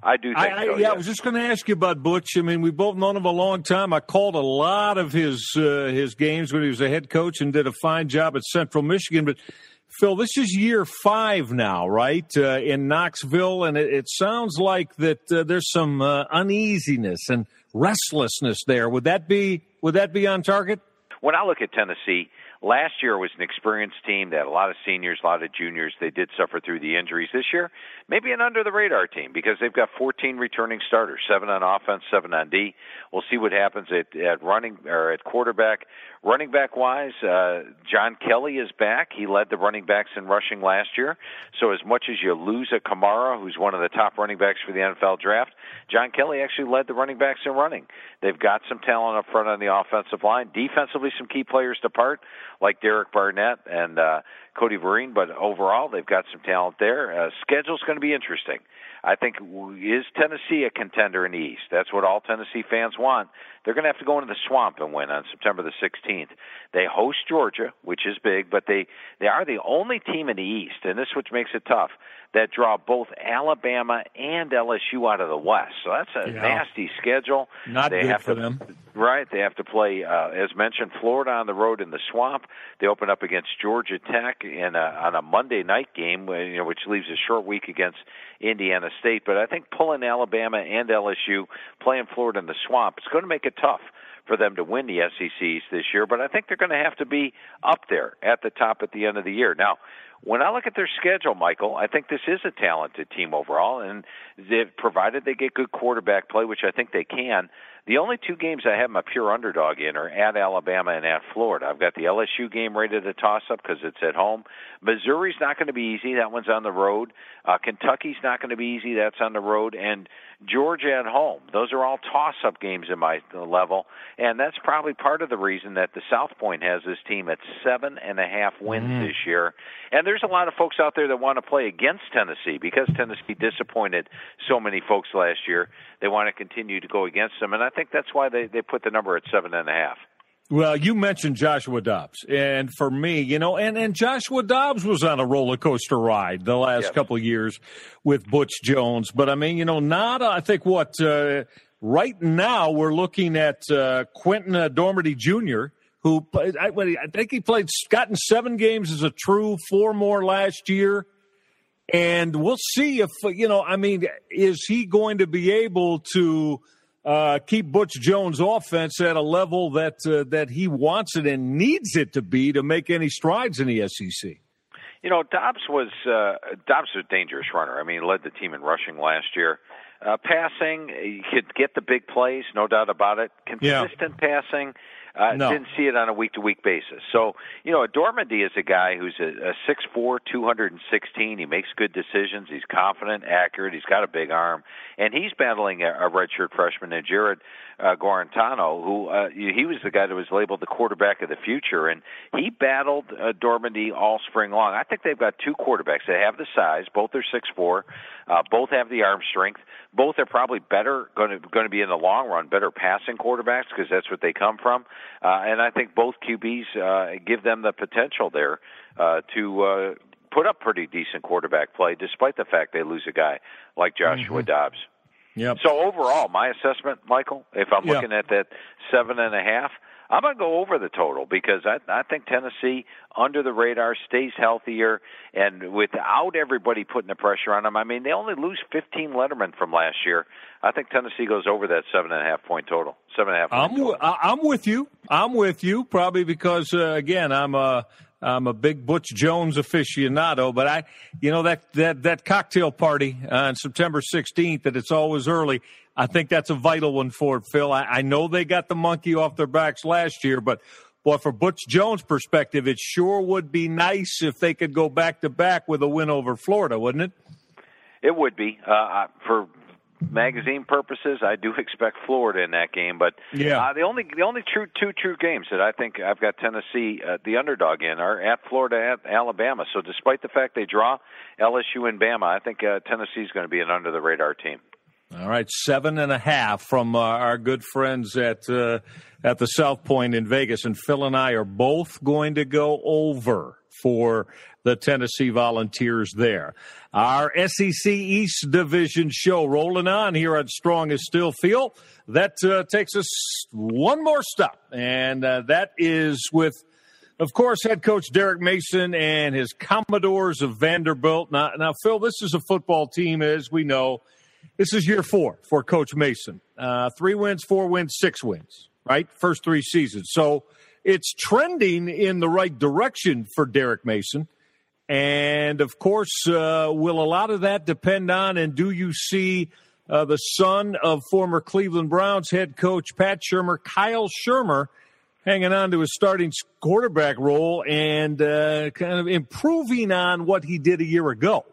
I do think I, so. Yeah, yes. I was just going to ask you about Butch. I mean, we've both known him a long time. I called a lot of his uh, his games when he was a head coach and did a fine job at Central Michigan. But Phil, this is year five now, right, uh, in Knoxville, and it, it sounds like that uh, there's some uh, uneasiness and restlessness there. Would that be would that be on target? When I look at Tennessee, Last year was an experienced team. They had a lot of seniors, a lot of juniors. They did suffer through the injuries. This year, maybe an under the radar team because they've got 14 returning starters, seven on offense, seven on D. We'll see what happens at, at running or at quarterback. Running back wise, uh, John Kelly is back. He led the running backs in rushing last year. So as much as you lose a Kamara, who's one of the top running backs for the NFL draft, John Kelly actually led the running backs in running. They've got some talent up front on the offensive line. Defensively, some key players depart, like Derek Barnett and uh, Cody Vereen, but overall, they've got some talent there. Uh, schedule's going to be interesting. I think is Tennessee a contender in the East? That's what all Tennessee fans want. They're going to have to go into the swamp and win on September the 16th. They host Georgia, which is big, but they they are the only team in the East, and this is which makes it tough that draw both Alabama and LSU out of the West. So that's a yeah. nasty schedule. Not they good have for to, them. Right. They have to play, uh, as mentioned, Florida on the road in the swamp. They open up against Georgia Tech in a, on a Monday night game, you know, which leaves a short week against Indiana State. But I think pulling Alabama and LSU, playing Florida in the swamp, it's going to make it tough for them to win the SECs this year. But I think they're going to have to be up there at the top at the end of the year. Now, when I look at their schedule, Michael, I think this is a talented team overall, and provided they get good quarterback play, which I think they can, the only two games I have a pure underdog in are at Alabama and at Florida. I've got the LSU game rated to toss up because it's at home. Missouri's not going to be easy. That one's on the road. Uh, Kentucky's not going to be easy. That's on the road. And Georgia at home. Those are all toss up games in my level. And that's probably part of the reason that the South Point has this team at seven and a half wins mm. this year. And there's a lot of folks out there that want to play against Tennessee because Tennessee disappointed so many folks last year. They want to continue to go against them. And I think that's why they, they put the number at seven and a half. Well, you mentioned Joshua Dobbs, and for me, you know, and and Joshua Dobbs was on a roller coaster ride the last yes. couple of years with Butch Jones. But I mean, you know, not I think what uh, right now we're looking at uh, Quinten uh, Dormady Jr. Who played, I, I think he played gotten seven games as a true, four more last year. And we'll see if, you know, I mean, is he going to be able to uh, keep Butch Jones' offense at a level that uh, that he wants it and needs it to be to make any strides in the SEC? You know, Dobbs was uh, Dobbs was a dangerous runner. I mean, he led the team in rushing last year. Uh, passing, he could get the big plays, no doubt about it. Consistent yeah. passing, uh, no. Didn't see it on a week to week basis. So, you know, Dormady is a guy who's a, a 6'4", 216. He makes good decisions. He's confident, accurate. He's got a big arm. And he's battling a, a redshirt freshman, and Jarrett uh, Guarantano, who uh, he was the guy that was labeled the quarterback of the future. And he battled uh, Dormady all spring long. I think they've got two quarterbacks that have the size. Both are 6'4". Uh, both have the arm strength. Both are probably better going to going to be in the long run better passing quarterbacks because that's what they come from. Uh, and I think both QBs uh, give them the potential there uh, to uh, put up pretty decent quarterback play, despite the fact they lose a guy like Joshua mm-hmm. Dobbs. Yep. So overall, my assessment, Michael, if I'm looking at that seven and a half, I'm going to go over the total because I, I think Tennessee under the radar stays healthier and without everybody putting the pressure on them. I mean, they only lose 15 Letterman from last year. I think Tennessee goes over that seven and a half point total. Seven and a half. I'm w- I'm with you. I'm with you. Probably because uh, again, I'm a I'm a big Butch Jones aficionado, but I, you know, that that that cocktail party on September 16th, that it's always early. I think that's a vital one for it, Phil. I, I know they got the monkey off their backs last year, but boy, for Butch Jones' perspective, it sure would be nice if they could go back to back with a win over Florida, wouldn't it? It would be. Uh, for magazine purposes, I do expect Florida in that game. But yeah, uh, the only the only true two true games that I think I've got Tennessee uh, the underdog in are at Florida at Alabama. So despite the fact they draw LSU and Bama, I think uh, Tennessee is going to be an under the radar team. All right, seven and a half from uh, our good friends at uh, at the South Point in Vegas, and Phil and I are both going to go over for the Tennessee Volunteers there. Our SEC East Division show rolling on here at Strong as Steel Feel. That uh, takes us one more stop, and uh, that is with. Of course, head coach Derek Mason and his Commodores of Vanderbilt. Now, now, Phil, this is a football team, as we know, this is year four for Coach Mason. Uh, three wins, four wins, six wins, right? First three seasons. So it's trending in the right direction for Derek Mason. And of course, uh, will a lot of that depend on, and do you see uh, the son of former Cleveland Browns head coach Pat Shurmur, Kyle Shurmur, hanging on to his starting quarterback role and uh, kind of improving on what he did a year ago?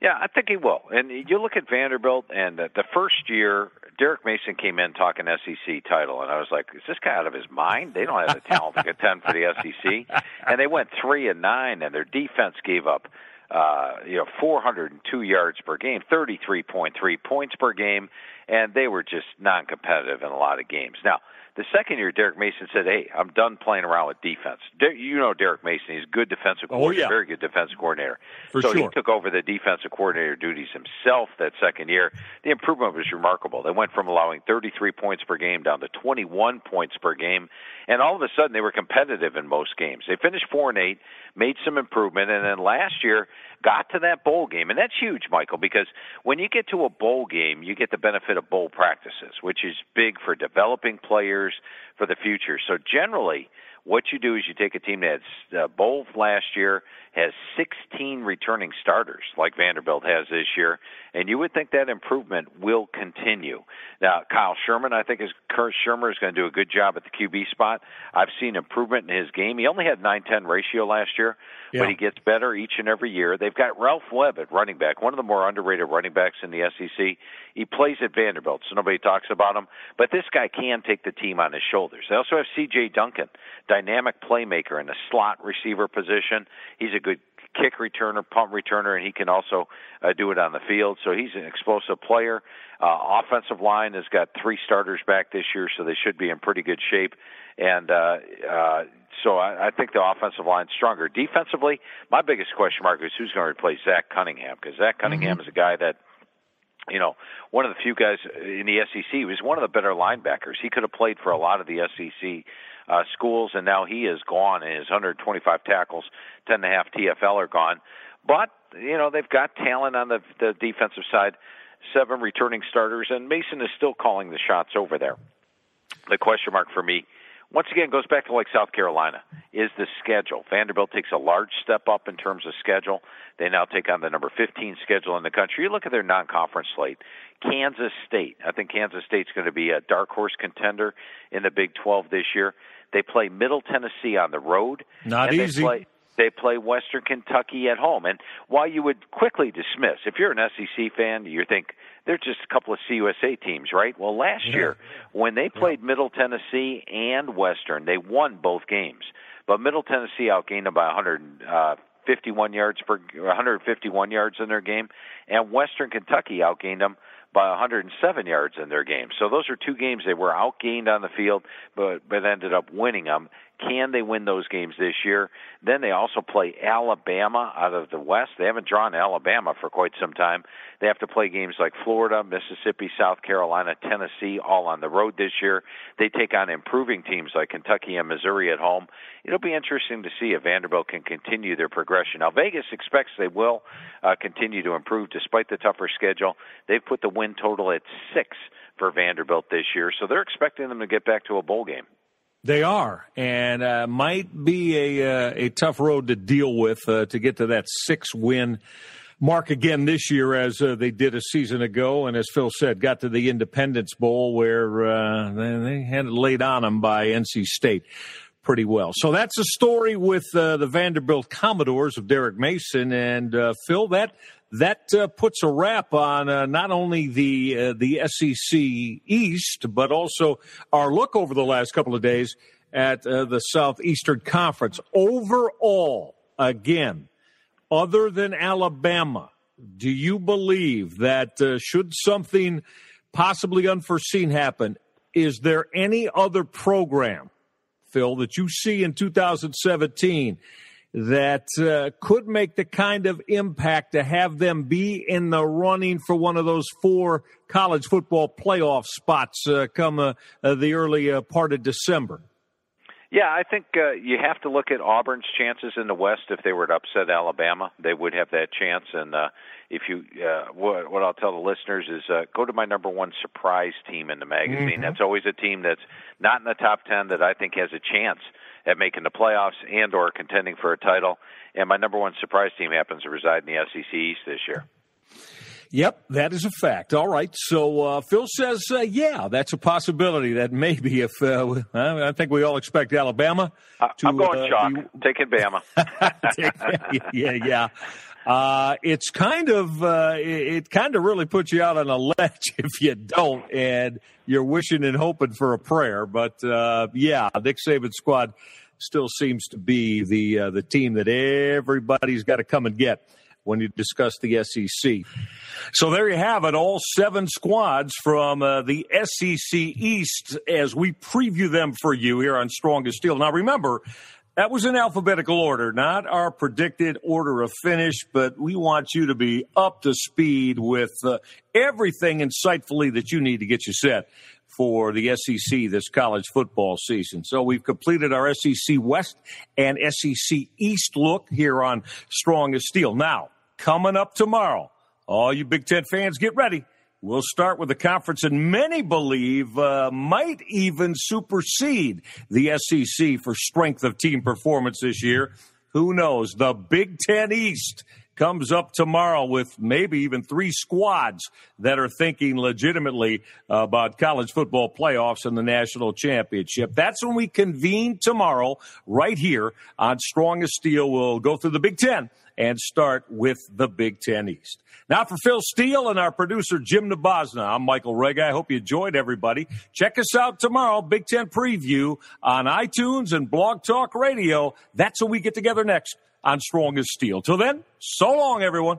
Yeah, I think he will. And you look at Vanderbilt, and the, first year, Derek Mason came in talking SEC title, and I was like, "Is this guy out of his mind? They don't have the talent to contend for the SEC." And they went three and nine, and their defense gave up, uh, you know, 402 yards per game, 33.3 points per game, and they were just non-competitive in a lot of games. Now, the second year, Derek Mason said, "Hey, I'm done playing around with defense." You know Derek Mason; he's a good defensive oh, coordinator, oh, yeah. very good defensive coordinator. For so sure. he took over the defensive coordinator duties himself that second year. The improvement was remarkable. They went from allowing 33 points per game down to 21 points per game, and all of a sudden they were competitive in most games. They finished four and eight, made some improvement, and then last year got to that bowl game, and that's huge, Michael, because when you get to a bowl game, you get the benefit of bowl practices, which is big for developing players for the future. So generally, what you do is you take a team that's uh, bowl last year has 16 returning starters like Vanderbilt has this year, and you would think that improvement will continue. Now, Kyle Shurmur, I think is Kurt Shurmur is going to do a good job at the QB spot. I've seen improvement in his game. He only had 9-10 ratio last year, yeah. but he gets better each and every year. They've got Ralph Webb at running back, one of the more underrated running backs in the SEC. He plays at Vanderbilt, so nobody talks about him, but this guy can take the team on his shoulders. They also have C.J. Duncan, dynamic playmaker in the slot receiver position. He's a good kick returner, punt returner, and he can also uh, do it on the field. So he's an explosive player. Uh, offensive line has got three starters back this year, so they should be in pretty good shape. And uh, uh, so I, I think the offensive line's stronger. Defensively, my biggest question mark is who's going to replace Zach Cunningham because Zach Cunningham mm-hmm. is a guy that you know, one of the few guys in the SEC. He was one of the better linebackers. He could have played for a lot of the SEC uh, schools, and now he is gone. And his 125 tackles, 10 and a half TFL are gone. But you know they've got talent on the the defensive side, seven returning starters, and Mason is still calling the shots over there. The question mark for me once again goes back to like South Carolina is the schedule. Vanderbilt takes a large step up in terms of schedule. They now take on the number 15 schedule in the country. You look at their non-conference slate. Kansas State. I think Kansas State's going to be a dark horse contender in the Big 12 this year. They play Middle Tennessee on the road. Not easy. They play, they play Western Kentucky at home. And while you would quickly dismiss, if you're an SEC fan, you think they're just a couple of CUSA teams, right? Well, last yeah. year when they played yeah. Middle Tennessee and Western, they won both games. But Middle Tennessee outgained them by 151 uh, yards per 151 yards in their game, and Western Kentucky outgained them by 107 yards in their game. So those are two games they were outgained on the field, but but ended up winning them. Can they win those games this year? Then they also play Alabama out of the West. They haven't drawn Alabama for quite some time. They have to play games like Florida, Mississippi, South Carolina, Tennessee, all on the road this year. They take on improving teams like Kentucky and Missouri at home. It'll be interesting to see if Vanderbilt can continue their progression. Now, Vegas expects they will uh, continue to improve despite the tougher schedule. They've put the win total at six for Vanderbilt this year, so they're expecting them to get back to a bowl game. They are, and uh, might be a uh, a tough road to deal with uh, to get to that six win mark again this year, as uh, they did a season ago. And as Phil said, got to the Independence Bowl where uh, they had it laid on them by NC State pretty well. So that's a story with uh, the Vanderbilt Commodores of Derek Mason and Phil. That that uh, puts a wrap on uh, not only the uh, the SEC East, but also our look over the last couple of days at uh, the Southeastern Conference. Overall, again, other than Alabama, do you believe that uh, should something possibly unforeseen happen, is there any other program, Phil, that you see in 2017? That uh, could make the kind of impact to have them be in the running for one of those four college football playoff spots uh, come uh, uh the early uh, part of December? Yeah, I think uh, you have to look at Auburn's chances in the West. If they were to upset Alabama, they would have that chance. And uh, if you, uh, what, what I'll tell the listeners is, uh, go to my number one surprise team in the magazine. Mm-hmm. That's always a team that's not in the top ten that I think has a chance at making the playoffs and or contending for a title. And my number one surprise team happens to reside in the SEC East this year. Yep, that is a fact. All right. So uh, Phil says, uh, yeah, that's a possibility. That maybe if uh, I think we all expect Alabama. To, I'm going uh, chalk. Be... Taking Bama. yeah, yeah. Uh, it's kind of uh, it kind of really puts you out on a ledge if you don't, and you're wishing and hoping for a prayer. But uh, yeah, Nick Saban's squad still seems to be the uh, the team that everybody's got to come and get when you discuss the SEC. So there you have it, all seven squads from uh, the SEC East as we preview them for you here on Strongest Steel. Now remember, that was in alphabetical order, not our predicted order of finish, but we want you to be up to speed with uh, everything insightfully that you need to get you set for the SEC this college football season. So we've completed our SEC West and SEC East look here on Strong as Steel. Now, coming up tomorrow, all you Big Ten fans, get ready. We'll start with the conference and many believe uh, might even supersede the SEC for strength of team performance this year. Who knows? The Big Ten East comes up tomorrow with maybe even three squads that are thinking legitimately about college football playoffs and the national championship. That's when we convene tomorrow right here on Strong as Steel. We'll go through the Big Ten and start with the Big Ten East. Now for Phil Steele and our producer Jim Nabazna, I'm Michael Reghi. I hope you enjoyed everybody. Check us out tomorrow, Big Ten Preview on iTunes and Blog Talk Radio. That's when we get together next on Strong as Steel. Till then, so long, everyone.